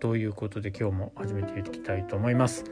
ということで今日も始めていきたいと思います。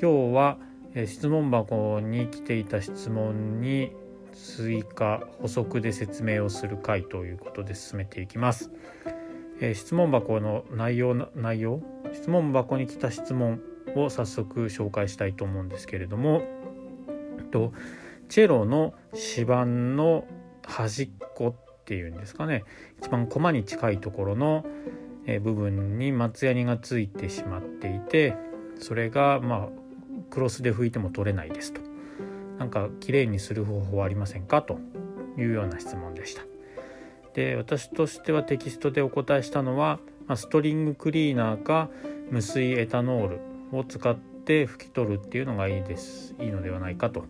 今日は質問箱に来ていた質問に追加補足で説明をする回ということで進めていきます、え、質問箱の内容内容質問箱に来た質問を早速紹介したいと思うんですけれどもとチェロの指板の端っこっていうんですかね。一番駒に近いところの部分に松ヤニがついてしまっていてそれがまあクロスで拭いても取れないですと。なんか綺麗にする方法はありませんか？というような質問でした。で私としてはテキストでお答えしたのは、まあ、ストリングクリーナーか無水エタノールを使って拭き取るっていうのがいいです。いいのではないかと。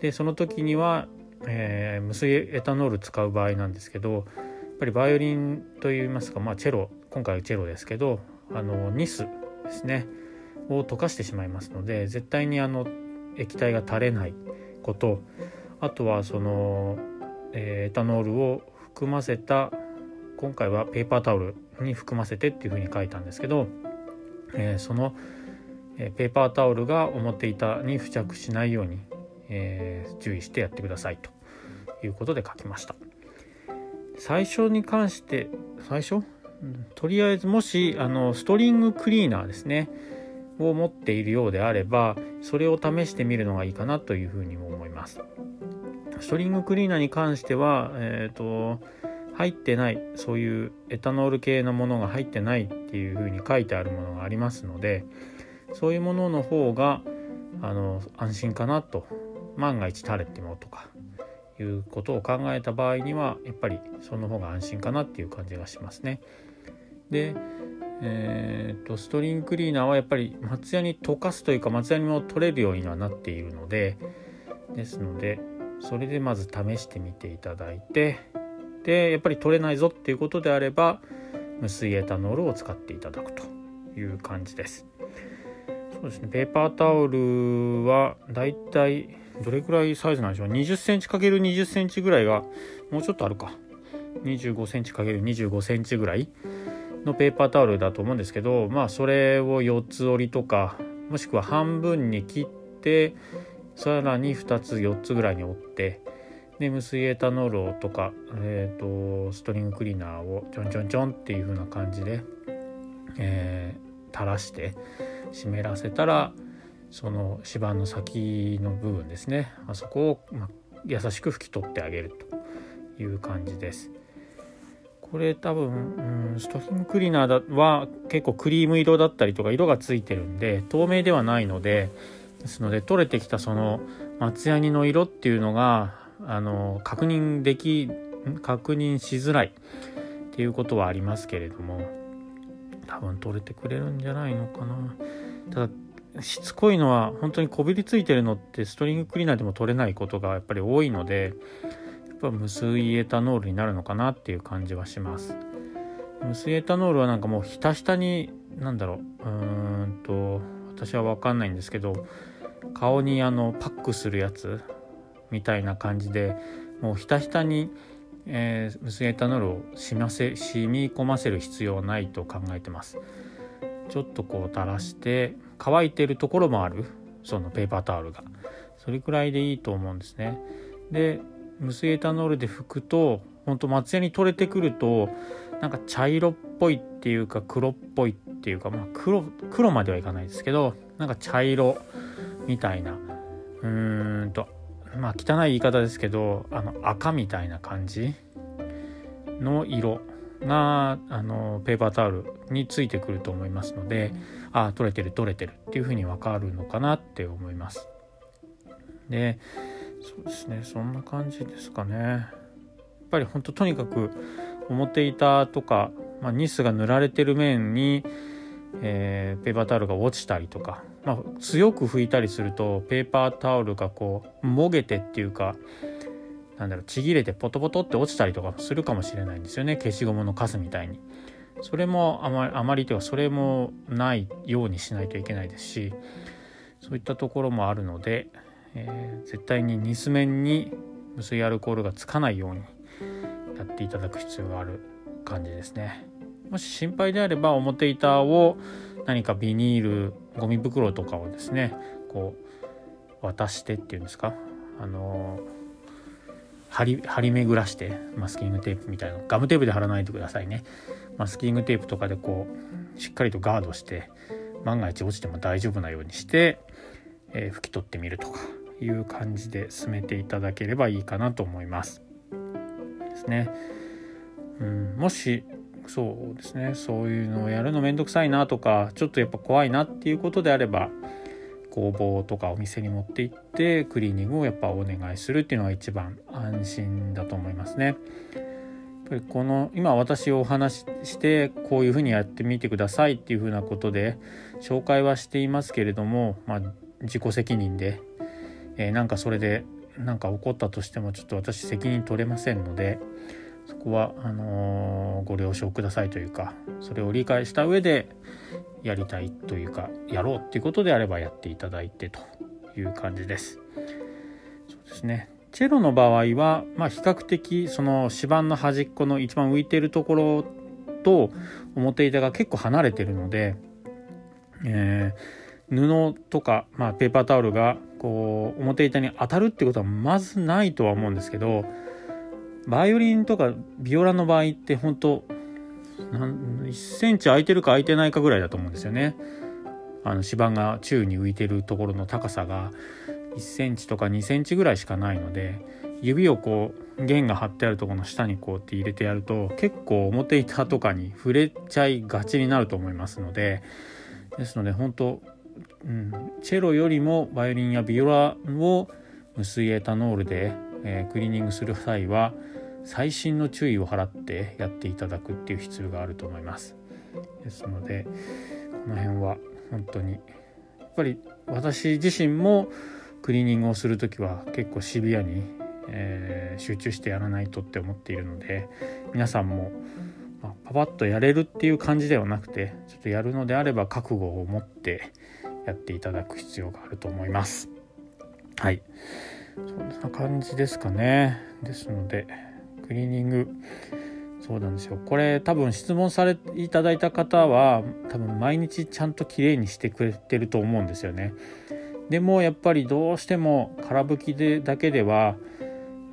でその時には、えー、無水エタノール使う場合なんですけどやっぱりバイオリンといいますか、まあ、チェロ今回はチェロですけどあのニスですねを溶かしてしまいますので絶対にあの液体が垂れないことあとはその、えー、エタノールを含ませた今回はペーパータオルに含ませてっていうふうに書いたんですけど、えー、その、えー、ペーパータオルが表板に付着しないように、えー、注意してやってくださいということで書きました。最初に関して最初？とりあえずもしあのストリングクリーナーですねを持っているようであればそれを試してみるのがいいかなというふうにも思いますストリングクリーナーに関しては、えーと、入ってないそういうエタノール系のものが入ってないっていうふうに書いてあるものがありますのでそういうものの方があの安心かなと万が一垂れてもとかいうことを考えた場合にはやっぱりその方が安心かなっていう感じがしますね。でえーと、ストリングクリーナーはやっぱり松屋に溶かすというか松屋にも取れるようにはなっているのでですのでそれでまず試してみていただいてでやっぱり取れないぞっていうことであれば無水エタノールを使っていただくという感じです。そうですね。ペーパータオルはだいたいどれくらいサイズなんでしょう？2 0センチ ×20 センチぐらいがもうちょっとあるか。25センチ ×25 センチぐらいのペーパータオルだと思うんですけどまあそれを4つ折りとかもしくは半分に切ってさらに2つ4つぐらいに折ってで無水エタノールとか、えーと、ストリングクリーナーをちょんちょんちょんっていう風な感じで、えー、垂らして湿らせたらその指板の先の部分ですねあそこを、ま優しく拭き取ってあげるという感じです。これ多分、うん、ストリングクリーナーは結構クリーム色だったりとか色がついてるんで透明ではないのでですので取れてきたその松ヤニの色っていうのがあの確認でき確認しづらい。っていうことはありますけれども多分取れてくれるんじゃないのかな。ただしつこいのは本当にこびりついてるのってストリングクリーナーでも取れないことがやっぱり多いのでぱ無水エタノールになるのかなっていう感じはします。無水エタノールはなんかもうひたひたになんだろう。うーんと私は分かんないんですけど顔にあのパックするやつみたいな感じでもうひたひたに、えー、無水エタノールを染ませ染み込ませる必要はないと考えてます。ちょっとこう垂らして乾いてるところもある。そのペーパータオルが。それくらいでいいと思うんですね。で無水エタノールで拭くとほんと松屋に取れてくるとなんか茶色っぽいっていうか黒っぽいっていうかまあ黒黒まではいかないですけどなんか茶色みたいなうーんとまあ汚い言い方ですけどあの赤みたいな感じの色があのペーパータオルについてくると思いますのでああ取れてる取れてるっていうふうに分かるのかなって思います。でそうですねそんな感じですかねやっぱりほんととにかく表板とか、まあ、ニスが塗られてる面にえー、ペーパータオルが落ちたりとか、まあ、強く拭いたりするとペーパータオルがこうもげてっていうかなんだろうちぎれてポトポトって落ちたりとかするかもしれないんですよね消しゴムのカスみたいに。それもあまりあまりというかそれもないようにしないといけないですしそういったところもあるので、えー、絶対にニス面に無水アルコールがつかないようにやっていただく必要がある感じですね。もし心配であれば表板を何かビニールゴミ袋とかをですねこう渡してっていうんですか？あの張り張り巡らしてマスキングテープみたいなガムテープで貼らないでくださいね。マスキングテープとかでこうしっかりとガードして万が一落ちても大丈夫なようにして、えー、拭き取ってみるとか。いう感じで進めていただければいいかなと思います。ですね。うんもしそうですね。そういうのをやるの面倒くさいなとかちょっとやっぱ怖いなっていうことであれば工房とかお店に持って行ってクリーニングをやっぱお願いするっていうのが一番安心だと思いますね。やっぱりこの今私お話ししてこういうふうにやってみてくださいっていうふうなことで紹介はしていますけれども、まあ、自己責任で、えー、なんかそれで何か起こったとしてもちょっと私責任取れませんのでそこはあのー、ご了承くださいというかそれを理解した上でやりたいというかやろうっていうことであればやっていただいてという感じです。そうですねチェロの場合は、まあ、比較的その指板の端っこの一番浮いてるところと表板が結構離れてるので、えー、布とか、まあ、ペーパータオルがこう表板に当たるってことはまずないとは思うんですけどバイオリンとかビオラの場合って本当1センチ空いてるか空いてないかぐらいだと思うんですよね。あの芝が宙に浮いてるところの高さが1センチとか2センチぐらいしかないので指をこう弦が張ってあるところの下にこうって入れてやると結構表板とかに触れちゃいがちになると思いますのでですので本当、うん、チェロよりもバイオリンやビオラを無水エタノールで、えー、クリーニングする際は細心の注意を払ってやっていただくっていう必要があると思います。ですのでこの辺は本当にやっぱり私自身もクリーニングをする時は結構シビアに、えー、集中してやらないとって思っているので皆さんも、まあ、パパッとやれるっていう感じではなくてちょっとやるのであれば覚悟を持ってやっていただく必要があると思います。はい。そんな感じですかね。ですのでクリーニング。そうなんですよ。これ多分質問されいただいた方は多分毎日ちゃんときれいにしてくれてると思うんですよね。でもやっぱりどうしても空拭きでだけでは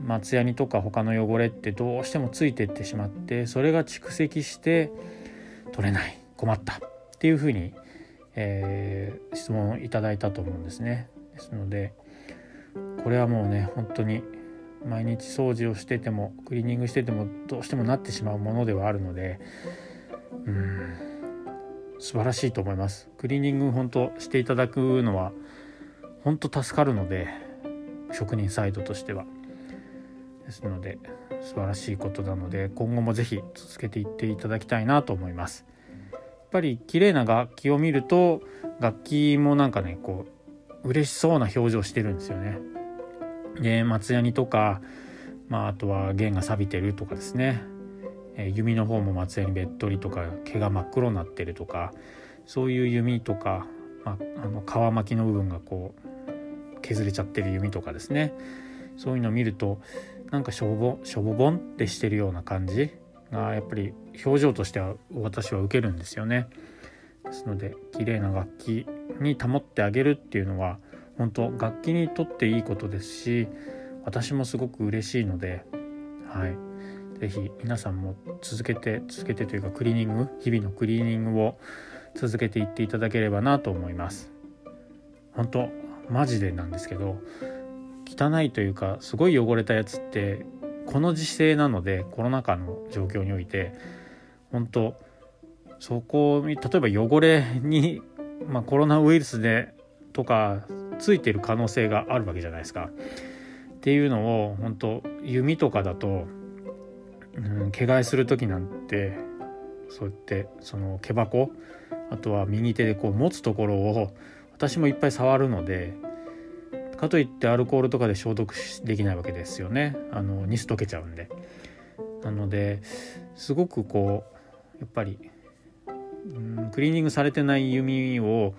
松ヤニとか他の汚れってどうしてもついてってしまってそれが蓄積して取れない。困った。っていうふうに、えー、質問いただいたと思うんですね。ですのでこれはもうね本当に毎日掃除をしててもクリーニングしててもどうしてもなってしまうものではあるのでうん素晴らしいと思います。クリーニング本当していただくのは本当助かるので職人サイドとしては。ですので素晴らしいことなので今後も是非続けていっていただきたいなと思います。ぱり綺麗な楽器を見ると楽器もなんかねこう嬉しそうな表情してるんですよね。で松ヤニとか、まあ、あとは弦が錆びてるとかですね、え、弓の方も松ヤニべっとりとか毛が真っ黒になってるとかそういう弓とか、まあ、あの皮巻きの部分がこう削れちゃってる弓とかですね。そういうのを見るとなんかしょぼしょぼぼんってしてるような感じ。がやっぱり表情としては私は受けるんですよね。ですので綺麗な楽器に保ってあげるっていうのは本当楽器にとっていいことですし私もすごく嬉しいのではい是非皆さんも続けて続けてというかクリーニング日々のクリーニングを続けていっていただければなと思います本当マジでなんですけど汚いというかすごい汚れたやつってこの時勢なのでコロナ禍の状況において本当そこ例えば汚れに、まあ、コロナウイルスでとかついてる可能性があるわけじゃないですか。っていうのを本当弓とかだと、うん、毛替えする時なんてそうやってその毛箱あとは右手でこう持つところを私もいっぱい触るのでかといってアルコールとかで消毒できないわけですよね。あのニス溶けちゃうんで。なのですごくこうやっぱりうんクリーニングされてない弓を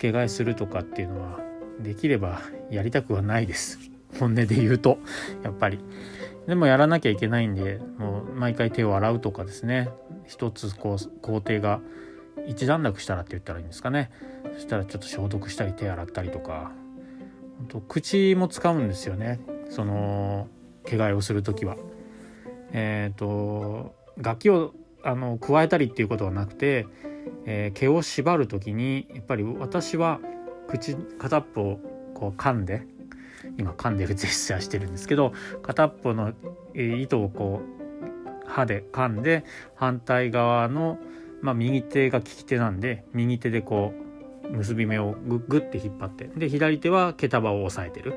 怪我するとかっていうのはできればやりたくはないです。本音で言うと。やっぱり。でもやらなきゃいけないんでもう毎回手を洗うとかですね。一つこう工程が一段落したらって言ったらいいんですかね。そしたらちょっと消毒したり手洗ったりとか。本当口も使うんですよねその怪我をする時は。えっ、ー、と楽器をあの加えたりっていうことはなくて、えー、毛を縛る時にやっぱり私は口片っぽをこう噛んで今噛んでるジェスチャーしてるんですけど片っぽの糸をこう歯で噛んで反対側の、まあ、右手が利き手なんで右手でこう結び目をグッグッて引っ張ってで左手は毛束を押さえてる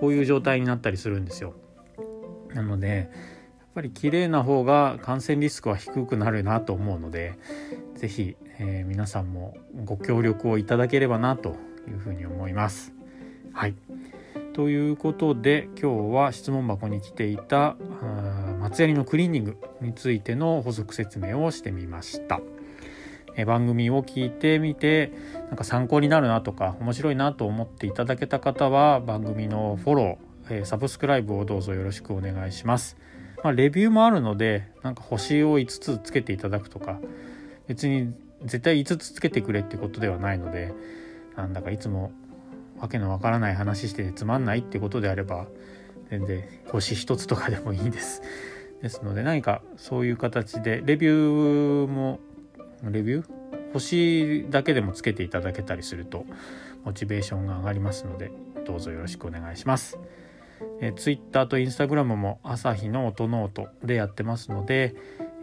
こういう状態になったりするんですよ。なのでやっぱり綺麗な方が感染リスクは低くなるなと思うので是非、えー、皆さんもご協力をいただければなというふうに思います。はいということで今日は質問箱に来ていた松ヤニのクリーニングについての補足説明をしてみました。え番組を聞いてみてなんか参考になるなとか面白いなと思っていただけた方は番組のフォロー、えサブスクライブをどうぞよろしくお願いします。まあ、レビューもあるのでなんか星を5つつけていただくとか別に絶対5つつけてくれってことではないのでなんだかいつもわけのわからない話してつまんないってことであれば全然星一つとかでもいいです。ですので何かそういう形でレビューもレビュー？星だけでもつけていただけたりするとモチベーションが上がりますのでどうぞよろしくお願いします。え Twitter と Instagram も朝日の音ノートでやってますので、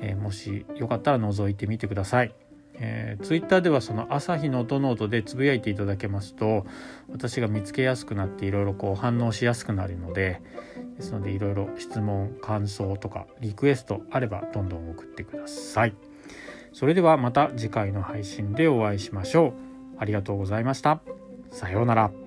えもしよかったら覗いてみてください。えー、ツイッターではその朝日の音ノートでつぶやいていただけますと私が見つけやすくなっていろいろこう反応しやすくなるのでですのでいろいろ質問感想とかリクエストあればどんどん送ってくださいそれではまた次回の配信でお会いしましょう。ありがとうございました。さようなら。